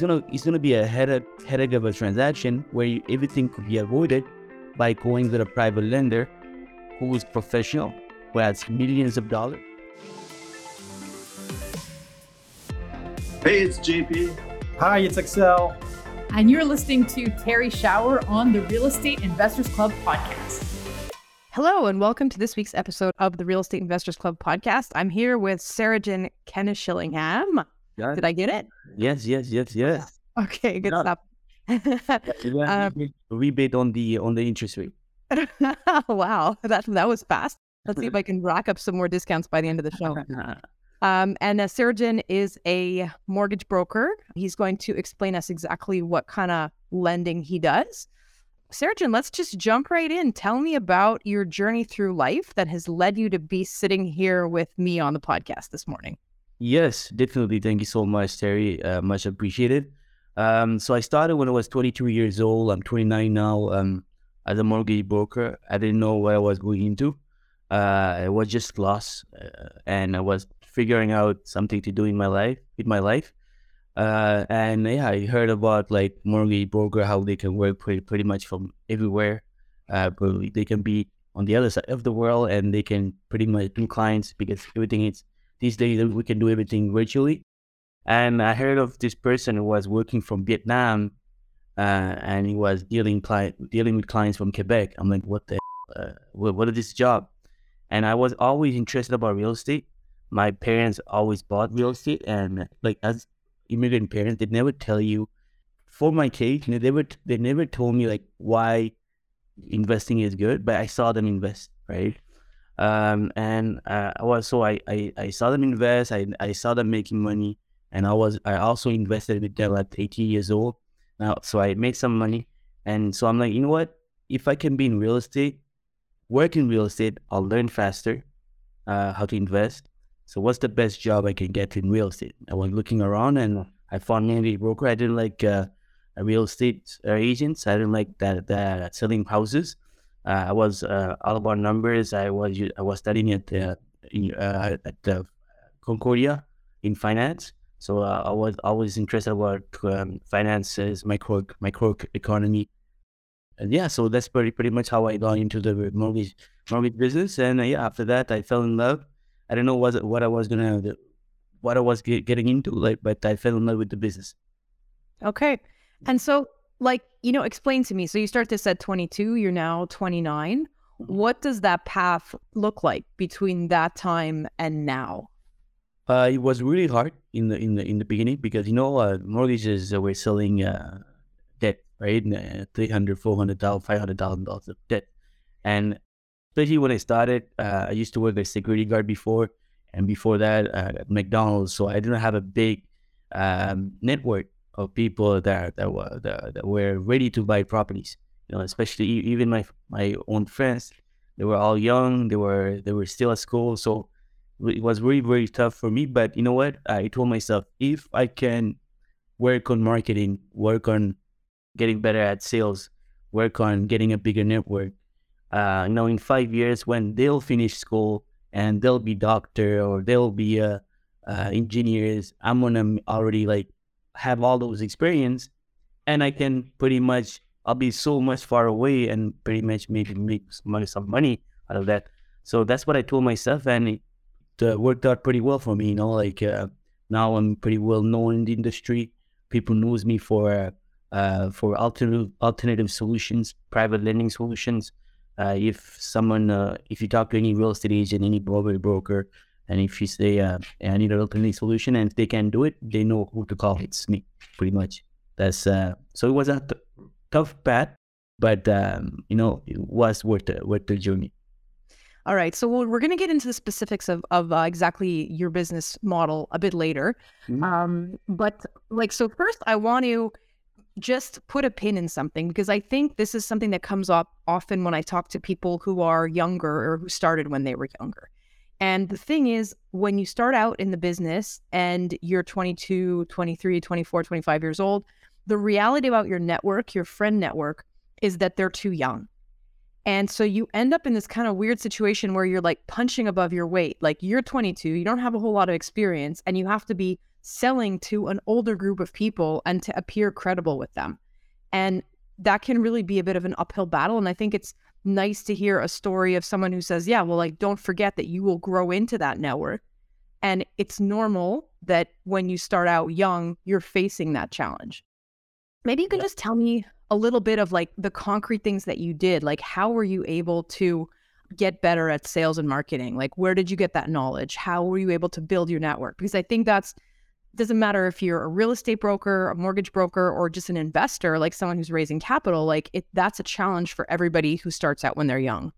it's gonna it's gonna be a headache headache of a transaction where you, everything could be avoided by going with a private lender who is professional, who has millions of dollars. Hey, it's JP. Hi, it's Excel. And you're listening to Terry Shower on the Real Estate Investors Club podcast. Hello, and welcome to this week's episode of the Real Estate Investors Club podcast. I'm here with Sarah Jen Kenneth Kenishillingham. Yeah. Did I get it? Yes, yes, yes, yes. Okay, good stuff. Yeah, Um, rebate- on the on the interest rate. wow, that that was fast. Let's see if I can rack up some more discounts by the end of the show. Um, and uh, Sarajan is a mortgage broker. He's going to explain us exactly what kind of lending he does. Sarajan, let's just jump right in. Tell me about your journey through life that has led you to be sitting here with me on the podcast this morning. Yes, definitely. Thank you so much, Terry. Uh, much appreciated. Um, so I started when I was 22 years old. I'm 29 now. Um, as a mortgage broker, I didn't know what I was going into. Uh, I was just lost, uh, and I was figuring out something to do in my life with my life. Uh, and yeah, I heard about like mortgage broker how they can work pretty pretty much from everywhere. Uh, but they can be on the other side of the world, and they can pretty much do clients because everything is these days we can do everything virtually. And I heard of this person who was working from Vietnam, uh, and he was dealing client dealing with clients from Quebec. I'm like, what the, uh, what, what is this job? And I was always interested about real estate. My parents always bought real estate, and like as immigrant parents, they never tell you. For my case, they never they never told me like why investing is good, but I saw them invest, right? Um, and uh, I was so I, I I saw them invest. I I saw them making money, and I was I also invested with them at 18 years old. Now, so I made some money, and so I'm like, you know what? If I can be in real estate, work in real estate, I'll learn faster uh, how to invest. So what's the best job I can get in real estate? I was looking around, and I found mortgage broker. I didn't like uh, a real estate uh, agents. I didn't like that that selling houses. Uh, I was uh, all about numbers. I was I was studying at uh, at Concordia in finance. So uh, I was always interested about um, finances, micro micro economy, and yeah. So that's pretty pretty much how I got into the mortgage mortgage business. And uh, yeah, after that, I fell in love. I don't know what what I was gonna what I was get, getting into, like, but I fell in love with the business. Okay. And so, like, you know, explain to me. So you start this at 22, you're now 29. What does that path look like between that time and now? Uh, it was really hard in the in the in the beginning because you know uh, mortgages uh, were selling uh, debt right, uh, three hundred, four hundred thousand, five hundred thousand dollars of debt, and especially when I started, uh, I used to work as a security guard before, and before that uh, at McDonald's, so I didn't have a big um, network of people that that were that, that were ready to buy properties. You know, especially even my my own friends, they were all young, they were they were still at school, so it was really very tough for me but you know what i told myself if i can work on marketing work on getting better at sales work on getting a bigger network uh, you know in five years when they'll finish school and they'll be doctor or they'll be uh, uh, engineers i'm gonna already like have all those experience and i can pretty much i'll be so much far away and pretty much maybe make some money, some money out of that so that's what i told myself and it, uh, worked out pretty well for me. You know, like uh, now I'm pretty well known in the industry. People knows me for uh, for alternative alternative solutions, private lending solutions. Uh, if someone, uh, if you talk to any real estate agent, any broker, broker, and if you say uh, I need a an alternative solution, and if they can do it, they know who to call. It's me, pretty much. That's uh, so it was a t- tough path, but um, you know, it was worth the, worth the journey. All right. So we're going to get into the specifics of, of uh, exactly your business model a bit later. Mhm. Um, but like, so first, I want to just put a pin in something because I think this is something that comes up often when I talk to people who are younger or who started when they were younger. And the thing is, when you start out in the business and you're 22, 23, 24, 25 years old, the reality about your network, your friend network, is that they're too young. And so you end up in this kind of weird situation where you're like punching above your weight. Like you're 22, you don't have a whole lot of experience, and you have to be selling to an older group of people and to appear credible with them. And that can really be a bit of an uphill battle. And I think it's nice to hear a story of someone who says, yeah, well, like, don't forget that you will grow into that network. And it's normal that when you start out young, you're facing that challenge. Maybe you can just tell me a little bit of like the concrete things that you did. Like, how were you able to get better at sales and marketing? Like, where did you get that knowledge? How were you able to build your network? Because I think that's doesn't matter if you're a real estate broker, a mortgage broker, or just an investor, like someone who's raising capital, like it, that's a challenge for everybody who starts out when they're young.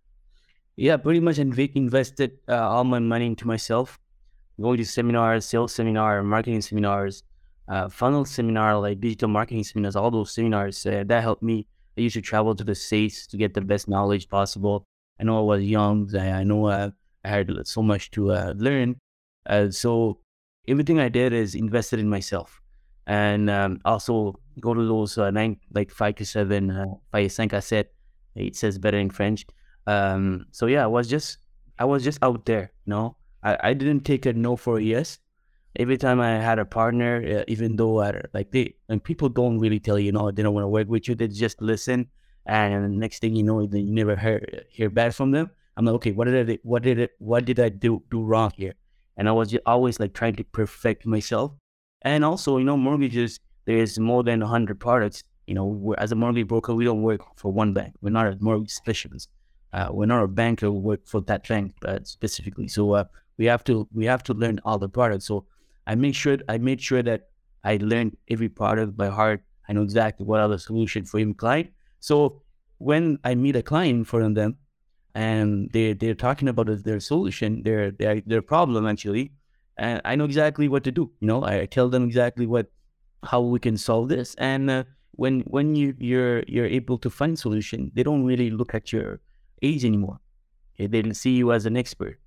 Yeah, pretty much inv- invested uh, all my money into myself, going to seminars, sales seminar, marketing seminars, uh, funnel seminar, like digital marketing seminars, all those seminars uh, that helped me. I used to travel to the States to get the best knowledge possible. I know I was young. I know uh, I had so much to uh, learn. Uh, so everything I did is invested in myself, and um, also go to those uh, nine like five to seven uh, five cinq à sept. It says better in French. Um, so yeah, I was just I was just out there. Know, I, I didn't take a no for a yes. Every time I had a partner, uh, even though I, like they and people don't really tell you, know, they don't want to work with you. They just listen, and the next thing you know, you never hear hear back from them. I'm like, okay, what did I what did it what did I do do wrong here? And I was always like trying to perfect myself. And also, you know, mortgages, there's more than 100 products. You know, as a mortgage broker, we don't work for one bank. We're not a mortgage specialist. Uh, we're not a banker who work for that bank uh, specifically. So uh, we have to we have to learn all the products. So I make sure I made sure that I learned every product by heart. I know exactly what are the solution for every client. So when I meet a client for them, and they they're talking about their solution, their their their problem actually, and I know exactly what to do. You know, I tell them exactly what how we can solve this, and uh, when when you you're you're able to find solution, they don't really look at your age anymore. Okay? They see you as an expert.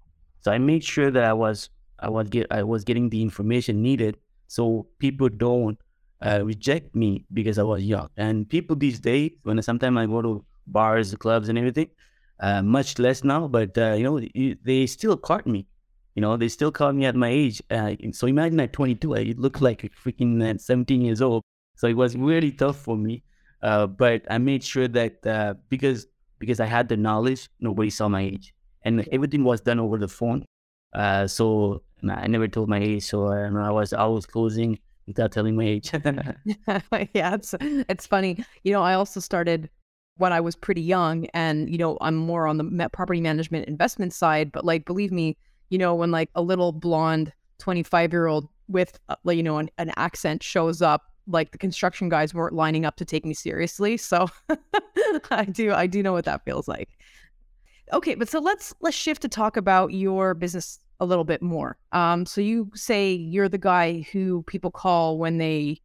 So I made sure that I was I was get I was getting the information needed, so people don't uh, reject me because I was young. And people these days, when sometimes I go to bars, clubs, and everything, uh, much less now, but uh, you know, they still caught me. You know, they still caught me at my age. Uh, so imagine at 22, I looked like a freaking uh, 17 years old. So it was really tough for me. Uh, but I made sure that uh, because because I had the knowledge, nobody saw my age, and everything was done over the phone. so I never told my age. So I was always closing without telling my age. yeah, it's it's funny. You know, I also started when I was pretty young and, you know, I'm more on the property management investment side, but like, believe me, you know, when like a little blonde 25 year old with, uh, you know, an, an accent shows up, like the construction guys weren't lining up to take me seriously. So I do, I do know what that feels like. Okay. But so let's, let's shift to talk about your business a little bit more. Um, so you say you're the guy who people call when they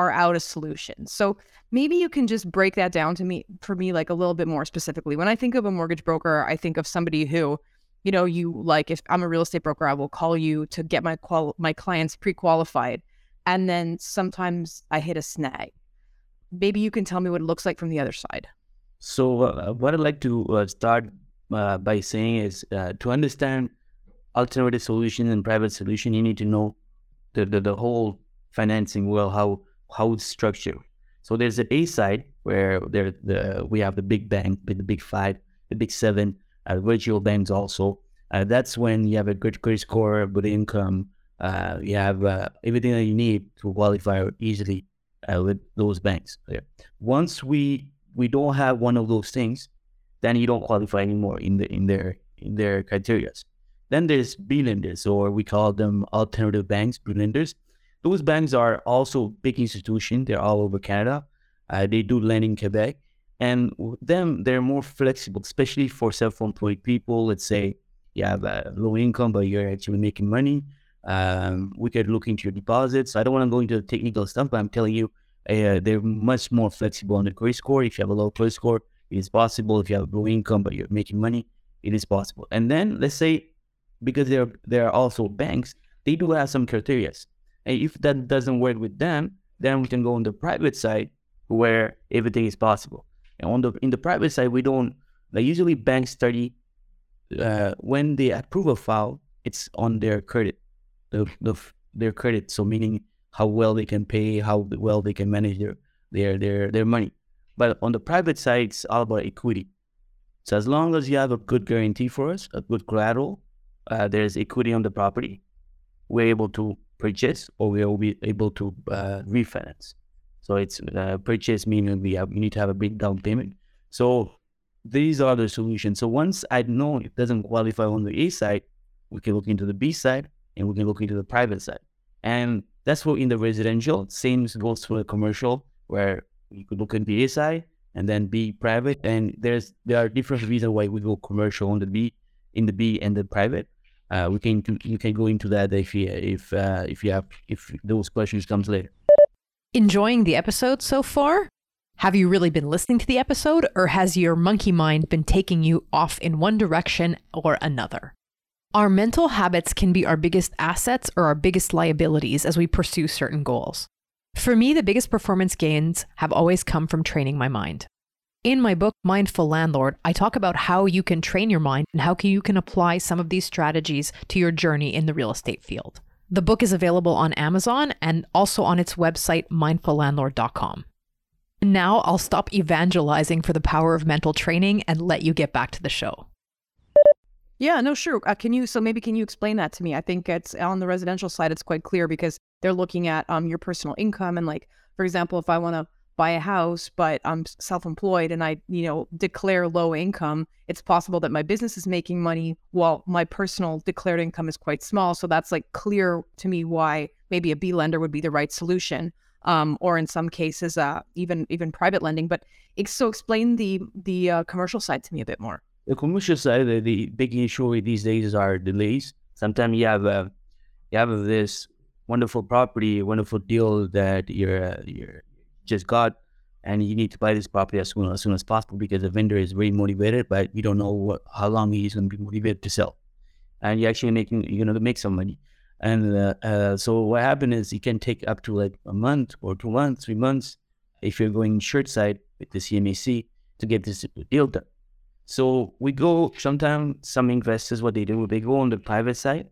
are out of solutions. So maybe you can just break that down to me for me like a little bit more specifically. When I think of a mortgage broker, I think of somebody who, you know, you like if I'm a real estate broker, I will call you to get my qual my clients pre-qualified. And then sometimes I hit a snag. Maybe you can tell me what it looks like from the other side. So uh, what I'd like to uh, start uh, by saying is uh, to understand alternative solutions and private solution, you need to know the, the, the whole financing well, how how it's structured. So there's an A side where there the we have the big bank, the big five, the big seven, uh, virtual banks also. Uh, that's when you have a good credit score, good income. Uh, you have uh, everything that you need to qualify easily uh, with those banks. Yeah. Once we we don't have one of those things, then you don't qualify anymore in the in their in their criteria. Then there's B lenders, or we call them alternative banks, B lenders. Those banks are also big institutions. They're all over Canada. Uh, they do lend in Quebec. And them, they're more flexible, especially for self-employed people. Let's say you have a low income, but you're actually making money. Um, we could look into your deposits. I don't want to go into the technical stuff, but I'm telling you, uh, they're much more flexible on the credit score. If you have a low credit score, it is possible. If you have a low income, but you're making money, it is possible. And then let's say, because they're, they're also banks, they do have some criteria. And if that doesn't work with them, then we can go on the private side where everything is possible. And on the in the private side, we don't Like usually banks study uh, when they approve a file, it's on their credit, the, the their credit. So meaning how well they can pay, how well they can manage their their their their money. But on the private side, it's all about equity. So as long as you have a good guarantee for us, a good collateral, uh, there's equity on the property, we're able to purchase or we will be able to uh, refinance. So it's uh, purchase meaning we have, you need to have a big down payment. So these are the solutions. So once I know it doesn't qualify on the A side, we can look into the B side and we can look into the private side. And that's what in the residential, same goes for the commercial, where you could look at the A side and then B private. And there's there are different reasons why we go commercial on the B in the B and the private. Uh, we can you can go into that if you if uh, if you have if those questions comes later. Enjoying the episode so far? Have you really been listening to the episode, or has your monkey mind been taking you off in one direction or another? Our mental habits can be our biggest assets or our biggest liabilities as we pursue certain goals. For me, the biggest performance gains have always come from training my mind. In my book, Mindful Landlord, I talk about how you can train your mind and how you can apply some of these strategies to your journey in the real estate field. The book is available on Amazon and also on its website, mindfullandlord.com. Now I'll stop evangelizing for the power of mental training and let you get back to the show. Yeah, no, sure. Uh, can you? So maybe can you explain that to me? I think it's on the residential side. It's quite clear because they're looking at um your personal income and like, for example, if I want to buy a house, but I'm self-employed and I, you know, declare low income, it's possible that my business is making money while my personal declared income is quite small. So that's like clear to me why maybe a B lender would be the right solution um, or in some cases, uh, even even private lending. But so explain the the uh, commercial side to me a bit more. The commercial side, the, the big issue these days are delays. Sometimes you have uh, you have this wonderful property, wonderful deal that you're you're just got, and you need to buy this property as soon as soon as possible because the vendor is very motivated, but you don't know what, how long he's going to be motivated to sell, and you're actually making you're going to make some money. And uh, uh, so what happened is it can take up to like a month or two months, three months if you're going short side with the CMHC to get this deal done. So we go sometimes some investors what they do they go on the private side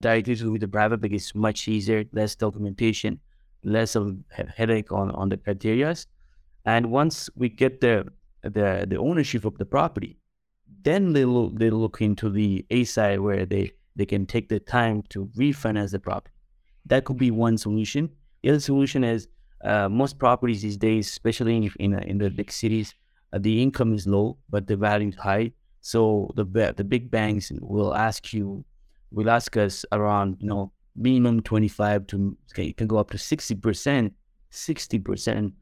directly to with the private because it's much easier, less documentation, less of headache on on the criterias. And once we get the the the ownership of the property, then they look they look into the A side where they they can take the time to refinance the property. That could be one solution. The other solution is uh, most properties these days, especially in in, in the big cities, uh, the income is low, but the value is high. So the the big banks will ask you, will ask us around you know minimum twenty five to it can go up to sixty percent, sixty percent,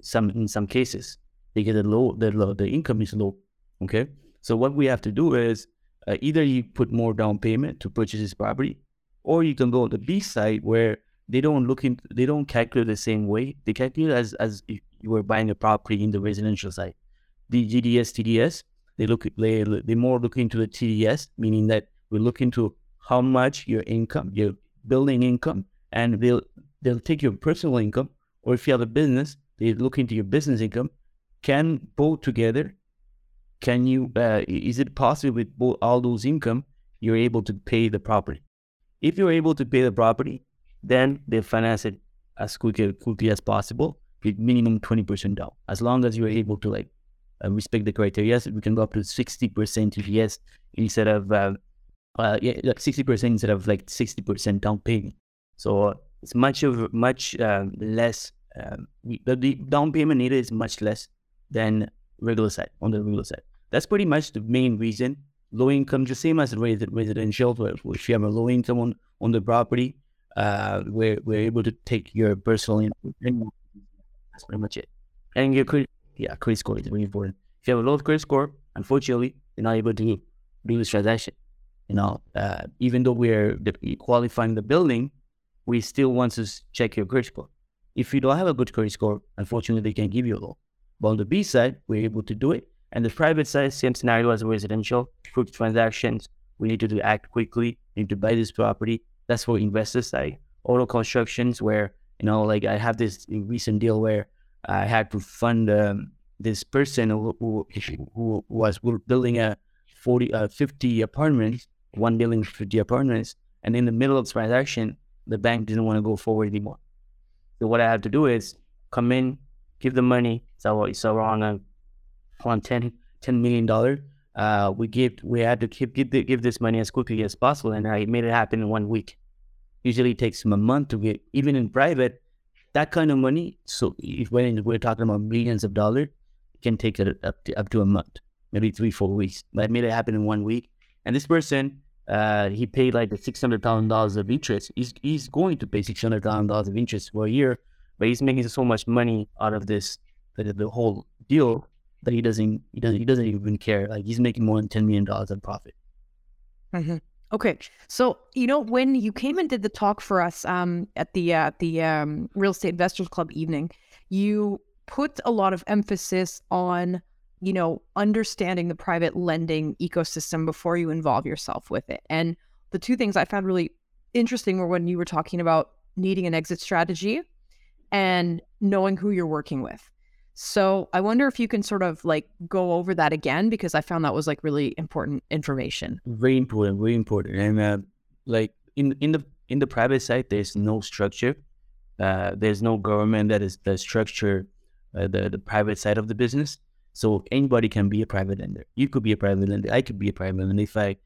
some in some cases because the low the low, the income is low. Okay, so what we have to do is uh, either you put more down payment to purchase this property, or you can go on the B side where they don't look into, they don't calculate the same way. They calculate as as if you were buying a property in the residential side. The GDS, TDS, they look they they more look into the TDS, meaning that we look into how much your income, your building income, and they'll they'll take your personal income, or if you have a business, they look into your business income, can both together can you uh, is it possible with both, all those income you're able to pay the property? If you're able to pay the property then they finance it as quickly, quickly as possible with minimum 20% down. As long as you're able to like uh, respect the criteria we can go up to 60% if yes instead of uh, uh, yeah, like 60% instead of like 60% down payment so it's much of much um, less um, the, down payment needed is much less than regular side on the regular side that's pretty much the main reason. Low income, the same as residential, if you have a low income on, on the property, uh, we're, we're able to take your personal income. That's pretty much it. And your credit, yeah, credit score is very important. If you have a low credit score, unfortunately, you're not able to do this transaction. You know, uh, even though we're qualifying the building, we still want to check your credit score. If you don't have a good credit score, unfortunately, they can't give you a loan. But on the B side, we're able to do it and the private side, same scenario as residential. Quick transactions, we need to do act quickly, we need to buy this property. That's for investors side. Auto constructions, where, you know, like I have this recent deal where I had to fund um, this person who, who, who was building a 40, uh, 50 apartments, one building, 50 apartments, and in the middle of the transaction, the bank didn't want to go forward anymore. So what I have to do is come in, give the money. So so on a on 10, 10 million dollar. Uh, we give we had to keep give, give this money as quickly as possible, and I made it happen in one week. Usually it takes them a month to get even in private that kind of money. So if when we're talking about millions of dollars, it can take it up to, up to a month, maybe three four weeks. But I made it happen in one week, and this person uh, he paid like six hundred thousand dollars of interest. He's he's going to pay six hundred thousand dollars of interest for a year, but he's making so much money out of this the, the whole deal that he doesn't he doesn't he doesn't even care. Like he's making more than ten million dollars in profit. Mm-hmm. Okay, so you know when you came and did the talk for us um, at the uh, the um, Real Estate Investors Club evening, you put a lot of emphasis on you know, understanding the private lending ecosystem before you involve yourself with it. And the two things I found really interesting were when you were talking about needing an exit strategy and knowing who you're working with. So I wonder if you can sort of like go over that again because I found that was like really important information. Very important, very important. And uh, like in in the in the private side, there's no structure. Uh, there's no government that is the structure uh, the the private side of the business. So anybody can be a private lender. You could be a private lender. I could be a private lender. If I,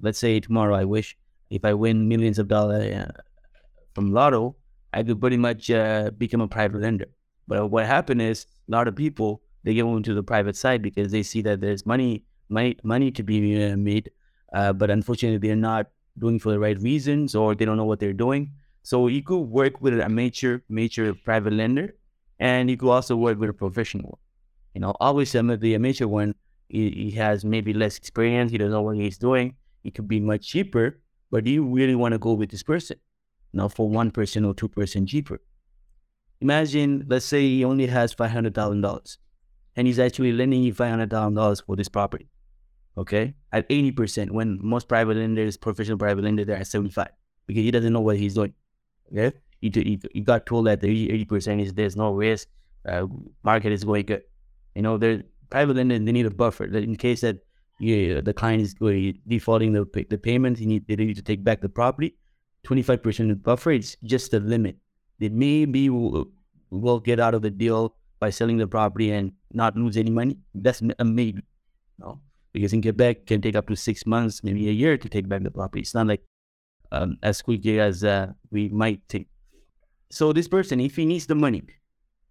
let's say tomorrow, I wish if I win millions of dollars uh, from Lotto, I could pretty much uh, become a private lender. But what happened is a lot of people they go into the private side because they see that there's money, money, money to be uh, made. Uh, but unfortunately, they're not doing for the right reasons, or they don't know what they're doing. So you could work with a major, major private lender, and you could also work with a professional. You know, of the amateur one, he, he has maybe less experience. He doesn't know what he's doing. It could be much cheaper, but do you really want to go with this person? Now, for one person or two person cheaper. Imagine, let's say he only has five hundred thousand dollars, and he's actually lending you five hundred thousand dollars for this property. Okay, at eighty percent, when most private lenders, professional private lenders, they're at seventy-five because he doesn't know what he's doing. Okay, he, he, he got told that the eighty percent is there's no risk, uh, market is going good. You know, they're private lenders, they need a buffer that in case that the client is defaulting the the payments, you need they need to take back the property. Twenty five percent buffer, it's just a limit. They maybe will, will get out of the deal by selling the property and not lose any money. That's a maybe. No, because in Quebec, can take up to six months, maybe a year to take back the property. It's not like um, as quickly as uh, we might think. So this person, if he needs the money,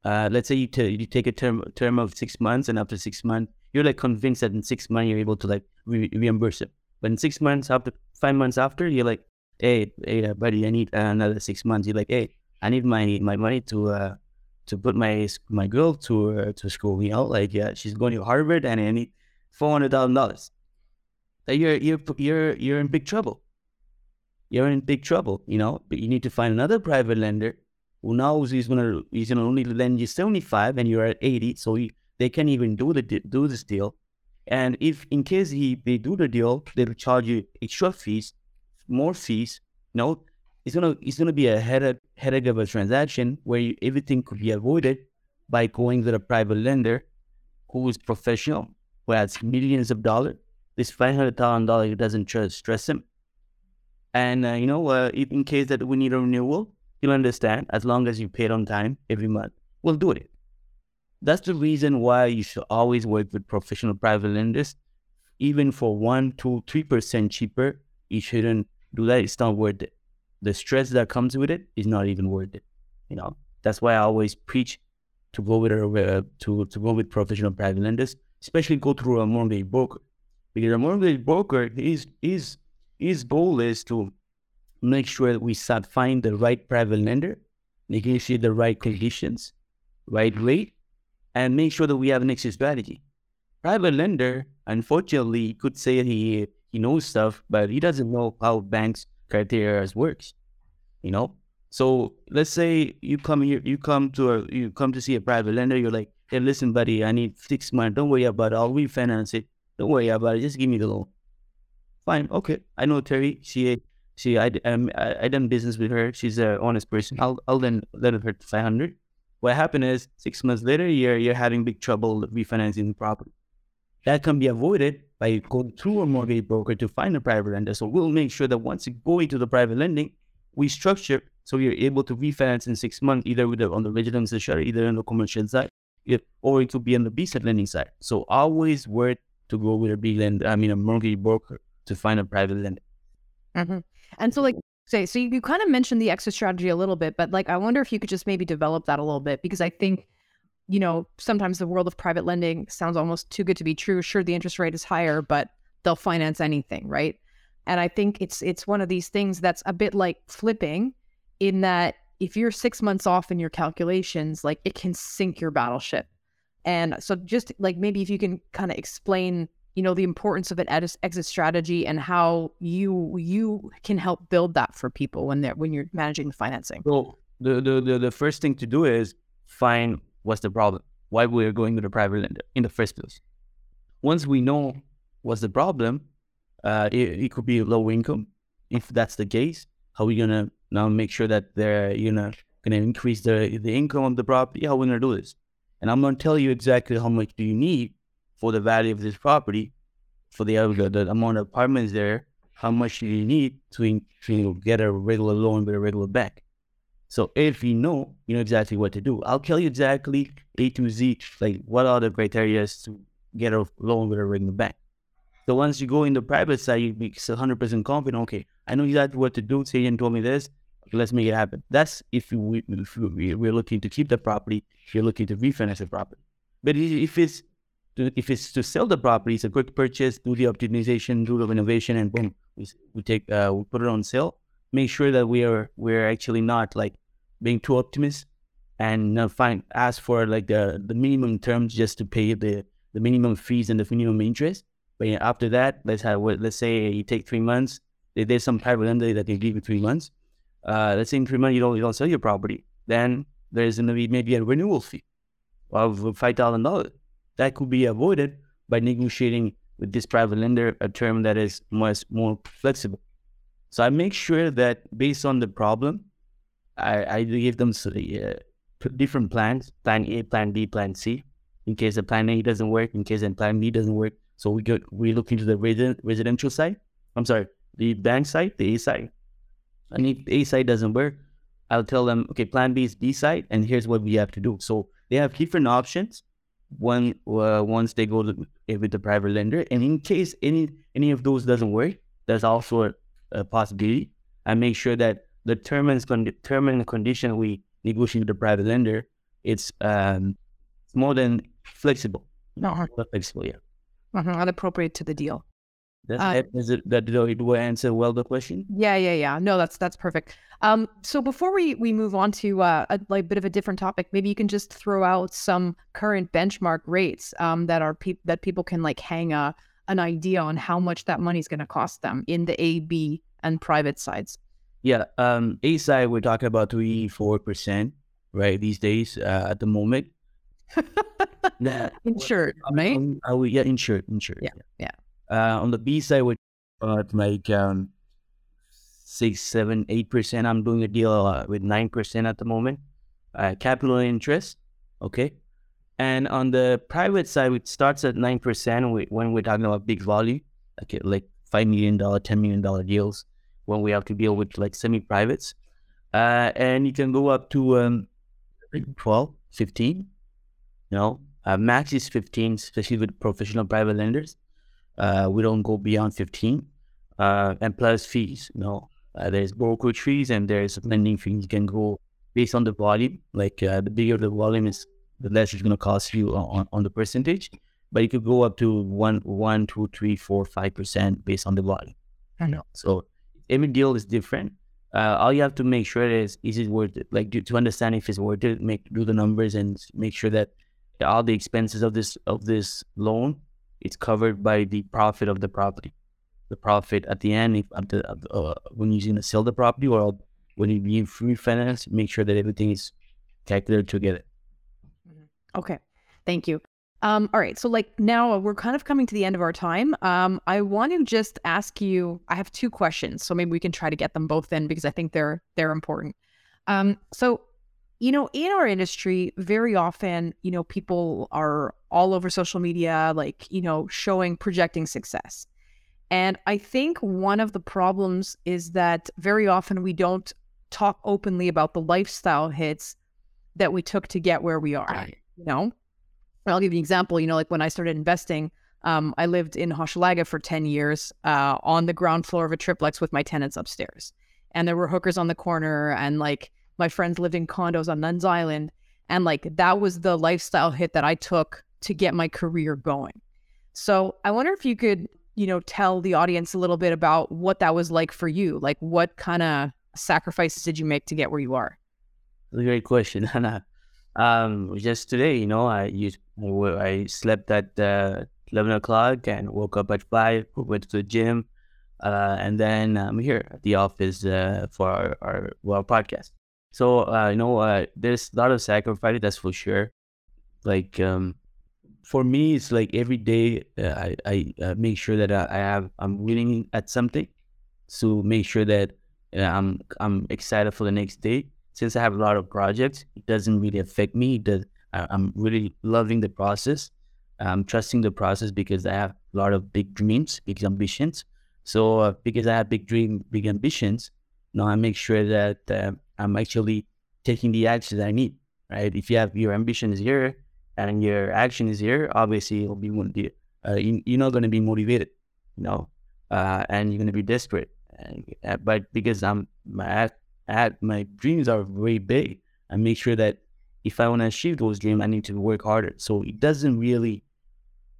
uh, let's say you, t- you take a term term of six months, and after six months, you're like convinced that in six months you're able to like re- reimburse it. But in six months after, five months after, you're like, hey, hey, uh, buddy, I need another six months. You're like, hey, I need my my money to uh to put my my girl to uh, to school. You know, like yeah, she's going to Harvard, and I need four hundred thousand dollars. That You're you're you're you're in big trouble. You're in big trouble. You know, but you need to find another private lender who knows he's gonna he's gonna only lend you 75 and you're at 80 so he, they can't even do the do this deal. And if in case he they do the deal they'll charge you extra fees more fees you know it's gonna it's gonna be a headache headache of a transaction where you, everything could be avoided by going to a private lender who is professional who has millions of dollars. This $500000 doesn't stress him. And uh, you know uh, in case that we need a renewal You'll understand as long as you pay it on time every month. We'll do it. That's the reason why you should always work with professional private lenders. Even for one, two, three percent cheaper, you shouldn't do that. It's not worth it. The stress that comes with it is not even worth it. You know, that's why I always preach to go with a, uh, to to go with professional private lenders, especially go through a mortgage broker, because a mortgage broker is is his goal is to make sure that we start find the right private lender, negotiate the right conditions, right rate, and make sure that we have an exit strategy. Private lender, unfortunately, could say he he knows stuff, but he doesn't know how banks criteria works. You know, so let's say you come here, you come to a, you come to see a private lender. You're like, hey, listen, buddy, I need six months. Don't worry about it. I'll refinance it. Don't worry about it. Just give me the loan. Fine, okay. I know Terry. She she I um I, I done business with her. She's a honest person. I'll I'll then lend her five hundred. What happened is six months later, you're you're having big trouble refinancing the property. That can be avoided by going through a mortgage broker to find a private lender. So we'll make sure that once you go into the private lending, we structure so you're able to refinance in six months, either with the, on the residential side, either on the commercial side, or it could be on the B side lending side. So always worth to go with a big lender, I mean a mortgage broker to find a private lender. Mm-hmm. And so, like, say, so you, you kind of mentioned the exit strategy a little bit, but like, I wonder if you could just maybe develop that a little bit because I think, you know, sometimes the world of private lending sounds almost too good to be true. Sure, the interest rate is higher, but they'll finance anything, right? And I think it's it's one of these things that's a bit like flipping, in that if you're six months off in your calculations, like it can sink your battleship. And so, just like maybe if you can kind of explain you know the importance of an exit strategy and how you you can help build that for people when they're when you're managing the financing. So the the the, the first thing to do is find what's the problem why we're going to the private lender in the first place. Once we know what's the problem uh, it, it could be low income. If that's the case how are we gonna now make sure that they're you know gonna increase the the income of the property? How are we gonna do this? And i'm gonna tell you exactly how much do you need for the value of this property, for the, the, amount of apartments there, how much do you need to, to get a regular loan with a regular bank? So if you know, you know exactly what to do. I'll tell you exactly A to Z, like what are the criteria to get a loan with a regular bank. So once you go in the private side, you be 100% confident. Okay, I know exactly what to do. Sayan told me this. Okay, let's make it happen. That's if, we, if we're looking to keep the property, if you're looking to refinance the property. But if it's to, if it's to sell the property, it's a quick purchase, do the optimization, do the renovation, and boom, we, we take uh, we put it on sale. Make sure that we are we're actually not like being too optimist and not find ask for like the the minimum terms just to pay the the minimum fees and the minimum interest. But yeah, after that, let's have let's say you take three months. There's some private lender that they give you three months. Uh, let's say in three months you don't you don't sell your property, then there's gonna be maybe a renewal fee of five thousand dollars that could be avoided by negotiating with this private lender a term that is much more flexible. So I make sure that based on the problem, I, I give them uh, different plans, plan A, plan B, plan C, in case the plan A doesn't work, in case the plan B doesn't work. So we go, we look into the resident, residential side. I'm sorry, the bank side, the A side. And if A side doesn't work, I'll tell them, okay, plan B is B side, and here's what we have to do. So they have different options when uh, once they go to, eh, with the private lender. And in case any any of those doesn't work, there's also a, a possibility. I make sure that the term and, term and condition we negotiate with the private lender, it's um, it's more than flexible. No, flexible, yeah. Uh-huh, not appropriate to the deal. That's uh, that, is it that do I answer well the question? Yeah, yeah, yeah. No, that's that's perfect. Um, so before we we move on to uh, a like bit of a different topic, maybe you can just throw out some current benchmark rates um, that are pe- that people can like hang a an idea on how much that money is going to cost them in the A, B, and private sides. Yeah, um, A side we're talking about three four percent right these days uh, at the moment. nah, insured, right? Um, uh, yeah, insured, insured. Yeah, yeah. Uh, on the B side, with uh, like um, six, seven, eight percent. I'm doing a deal uh, with nine percent at the moment. Uh, capital interest, okay. And on the private side, it starts at nine percent when we're talking about big volume, okay, like five million dollar, ten million dollar deals. When we have to deal with like semi-privates, uh, and you can go up to um, 12, 15. You know, uh, max is 15, especially with professional private lenders. Uh, we don't go beyond 15. Uh, and plus fees, you know, uh, there's brokerage fees and there's lending fees. You can go based on the volume. Like uh, the bigger the volume is, the less it's going to cost you on, on the percentage. But you could go up to one, one, two, three, four, five percent based on the volume. I know. So every deal is different. Uh, all you have to make sure is is it worth it? Like to, to understand if it's worth it, make do the numbers and make sure that all the expenses of this of this loan it's covered by the profit of the property. The profit at the end, if at the, uh, when you're going to sell the property or when you refinance, make sure that everything is calculated together. Mm-hmm. Okay, thank you. Um, all right, so like now we're kind of coming to the end of our time. Um, I want to just ask you. I have two questions, so maybe we can try to get them both in because I think they're they're important. Um, so you know, in our industry, very often, you know, people are all over social media, like, you know, showing, projecting success. And I think one of the problems is that very often we don't talk openly about the lifestyle hits that we took to get where we are. You know, I'll give you an example. You know, like when I started investing, um, I lived in Hochelaga for 10 years uh, on the ground floor of a triplex with my tenants upstairs. And there were hookers on the corner, and like my friends lived in condos on Nuns Island. And like that was the lifestyle hit that I took to get my career going. So I wonder if you could, you know, tell the audience a little bit about what that was like for you. Like what kind of sacrifices did you make to get where you are? Great question, Hannah. Um, just today, you know, I used I slept at uh, eleven o'clock and woke up at five. Went to the gym, uh, and then I'm here at the office uh, for our, our well podcast. So uh, you know, uh, there's a lot of sacrifice. That's for sure. Like um, for me, it's like every day uh, I I uh, make sure that I, I have I'm winning at something, to make sure that uh, I'm I'm excited for the next day since I have a lot of projects, it doesn't really affect me. It does, I, am really loving the process. I'm trusting the process because I have a lot of big dreams, big ambitions. So uh, because I have big dream, big ambitions, now I make sure that uh, I'm actually taking the actions I need. Right? If you have your ambition is here and your action is here, obviously it'll be uh, you, you're not going to be motivated, you know, uh, and you're going to be desperate. Uh, but because I'm my at my dreams are very big. I make sure that if I want to achieve those dreams, I need to work harder. So it doesn't really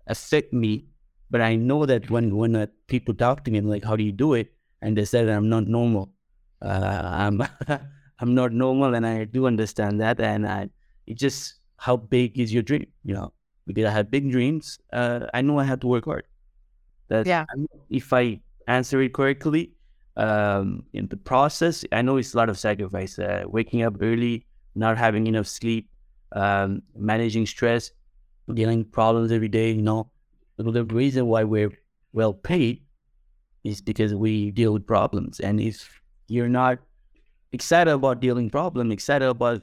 affect me, but I know that when when uh, people talk to me, I'm like, "How do you do it?" and they that I'm not normal. Uh, I'm I'm not normal, and I do understand that. And I, it just how big is your dream? You know, because I have big dreams. Uh, I know I have to work hard. That yeah. If I answer it correctly, um, in the process, I know it's a lot of sacrifice. Uh, waking up early, not having enough sleep, um, managing stress, dealing problems every day. You know, the reason why we're well paid is because we deal with problems. And if you're not excited about dealing problem, excited about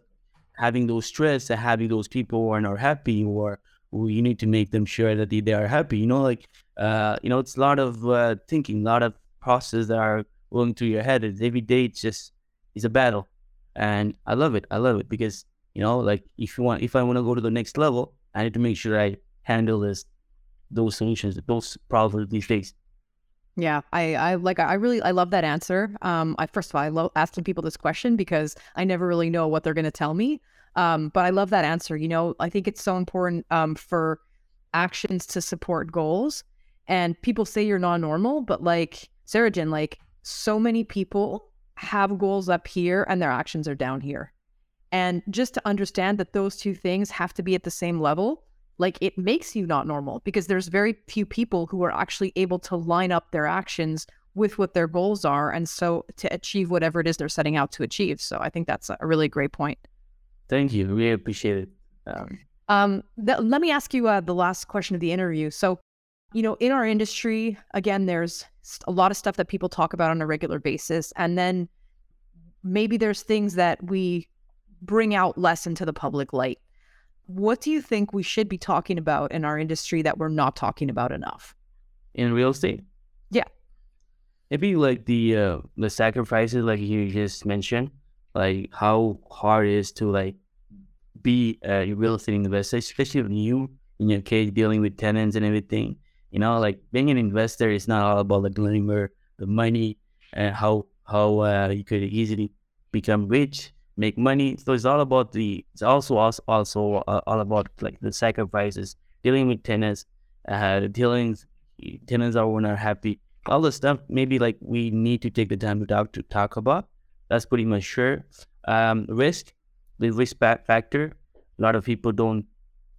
having those stress and having those people who are not happy or you need to make them sure that they, they are happy. You know, like uh, you know, it's a lot of uh, thinking, a lot of process that are going through your head. It's every day. It's just it's a battle, and I love it. I love it because you know, like if you want, if I want to go to the next level, I need to make sure I handle this, those solutions, those problems these days. Yeah, I, I like I really I love that answer. Um, I first of all I love asking people this question because I never really know what they're going to tell me. Um, but I love that answer. You know, I think it's so important um for actions to support goals. And people say you're not normal, but like Sarajin, like so many people have goals up here and their actions are down here. And just to understand that those two things have to be at the same level, like it makes you not normal because there's very few people who are actually able to line up their actions with what their goals are. And so to achieve whatever it is they're setting out to achieve. So I think that's a really great point. Thank you. Really appreciate it. Um, um, th- let me ask you uh, the last question of the interview. So, you know, in our industry, again, there's a lot of stuff that people talk about on a regular basis. And then maybe there's things that we bring out less into the public light. What do you think we should be talking about in our industry that we're not talking about enough? In real estate? Yeah. Maybe like the uh, the sacrifices like you just mentioned, like how hard it is to like be a real estate investor, especially when you in your case dealing with tenants and everything you know, like being an investor is not all about the glamour, the money, and how how uh, you could easily become rich, make money. So it's all about the. It's also also, also uh, all about like the sacrifices, dealing with tenants, uh, dealing tenants are not happy. All the stuff maybe like we need to take the time to talk to talk about. That's pretty much sure. Um, risk, the risk factor. A lot of people don't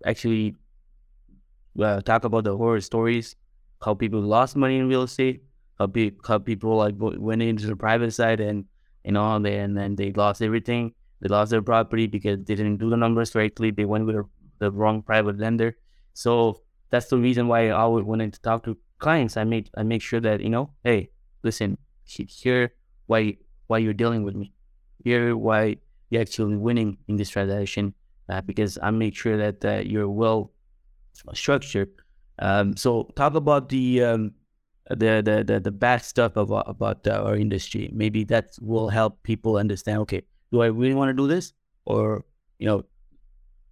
actually uh, talk about the horror stories, how people lost money in real estate, how, pe- how people like went into the private side and you know they and then they lost everything. They lost their property because they didn't do the numbers correctly. They went with the wrong private lender. So that's the reason why I always wanted to talk to clients. I made I make sure that you know, hey, listen, here why why you're dealing with me. Here why you're actually winning in this transaction uh, because I make sure that uh, you're well structured. Um, so talk about the um, the, the the the bad stuff about about uh, our industry. Maybe that will help people understand. Okay, do I really want to do this, or you know,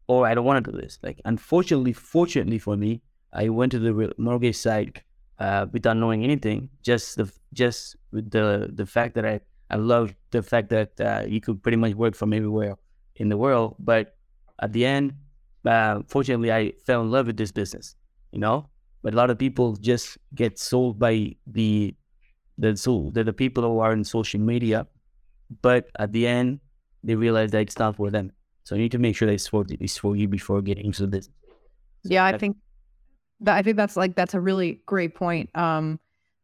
or I don't want to do this. Like, unfortunately, fortunately for me, I went to the mortgage side uh, without knowing anything. Just the just with the the fact that I I love the fact that uh, you could pretty much work from everywhere in the world. But at the end, uh, fortunately, I fell in love with this business. You know, but a lot of people just get sold by the the so the, the people who are in social media, but at the end, they realize that it's not for them. So you need to make sure that it's for it's for you before getting into this. So yeah, I think that I think that's like that's a really great point. Um,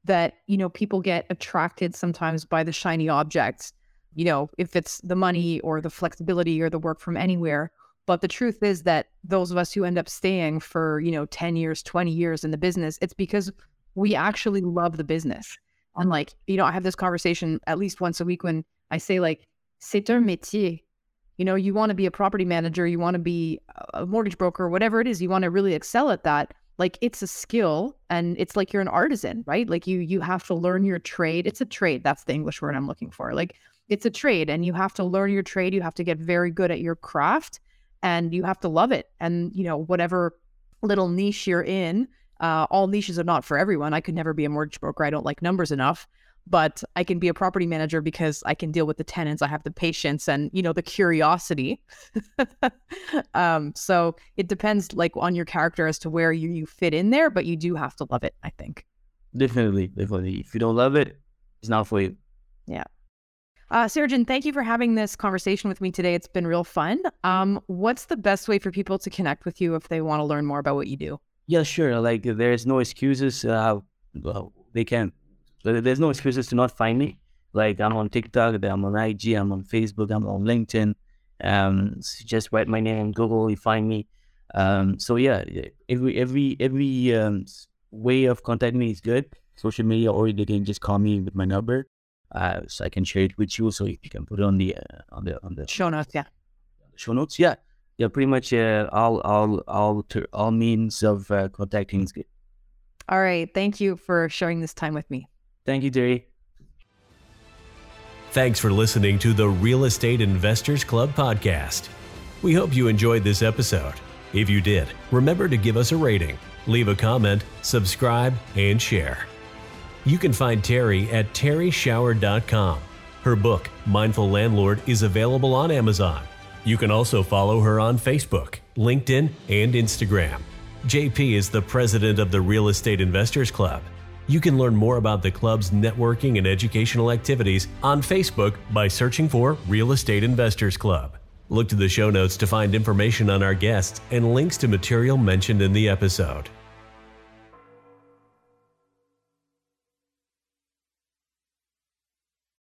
that you know people get attracted sometimes by the shiny objects. You know, if it's the money or the flexibility or the work from anywhere. But the truth is that those of us who end up staying for you know ten years, twenty years in the business, it's because we actually love the business. And like you know, I have this conversation at least once a week when I say like, "C'est un métier." You know, you want to be a property manager, you want to be a mortgage broker, whatever it is, you want to really excel at that like it's a skill and it's like you're an artisan right like you you have to learn your trade it's a trade that's the english word i'm looking for like it's a trade and you have to learn your trade you have to get very good at your craft and you have to love it and you know whatever little niche you're in uh, all niches are not for everyone i could never be a mortgage broker i don't like numbers enough but I can be a property manager because I can deal with the tenants. I have the patience and you know the curiosity. um, so it depends like on your character as to where you, you fit in there, but you do have to love it. I think. Definitely, definitely. If you don't love it, it's not for you. Yeah. Uh, thank you for having this conversation with me today. It's been real fun. Um, what's the best way for people to connect with you if they want to learn more about what you do? Yeah, sure. Like there's no excuses. Uh, well, they can there's no excuses to not find me. Like I'm on TikTok, I'm on IG, I'm on Facebook, I'm on LinkedIn. Um, just write my name on Google, you find me. Um, so yeah, every every every um, way of contacting me is good. Social media, or they can just call me with my number, uh, so I can share it with you, so you can put it on the uh, on the on the show notes. Yeah, show notes. Yeah, yeah. Pretty much uh, all all all all means of uh, contacting is good. All right. Thank you for sharing this time with me. Thank you, Terry. Thanks for listening to the Real Estate Investors Club podcast. We hope you enjoyed this episode. If you did, remember to give us a rating, leave a comment, subscribe, and share. You can find Terry at terryshower.com. Her book, Mindful Landlord, is available on Amazon. You can also follow her on Facebook, LinkedIn, and Instagram. JP is the president of the Real Estate Investors Club you can learn more about the club's networking and educational activities on Facebook by searching for Real Estate Investors Club. Look to the show notes to find information on our guests and links to material mentioned in the episode.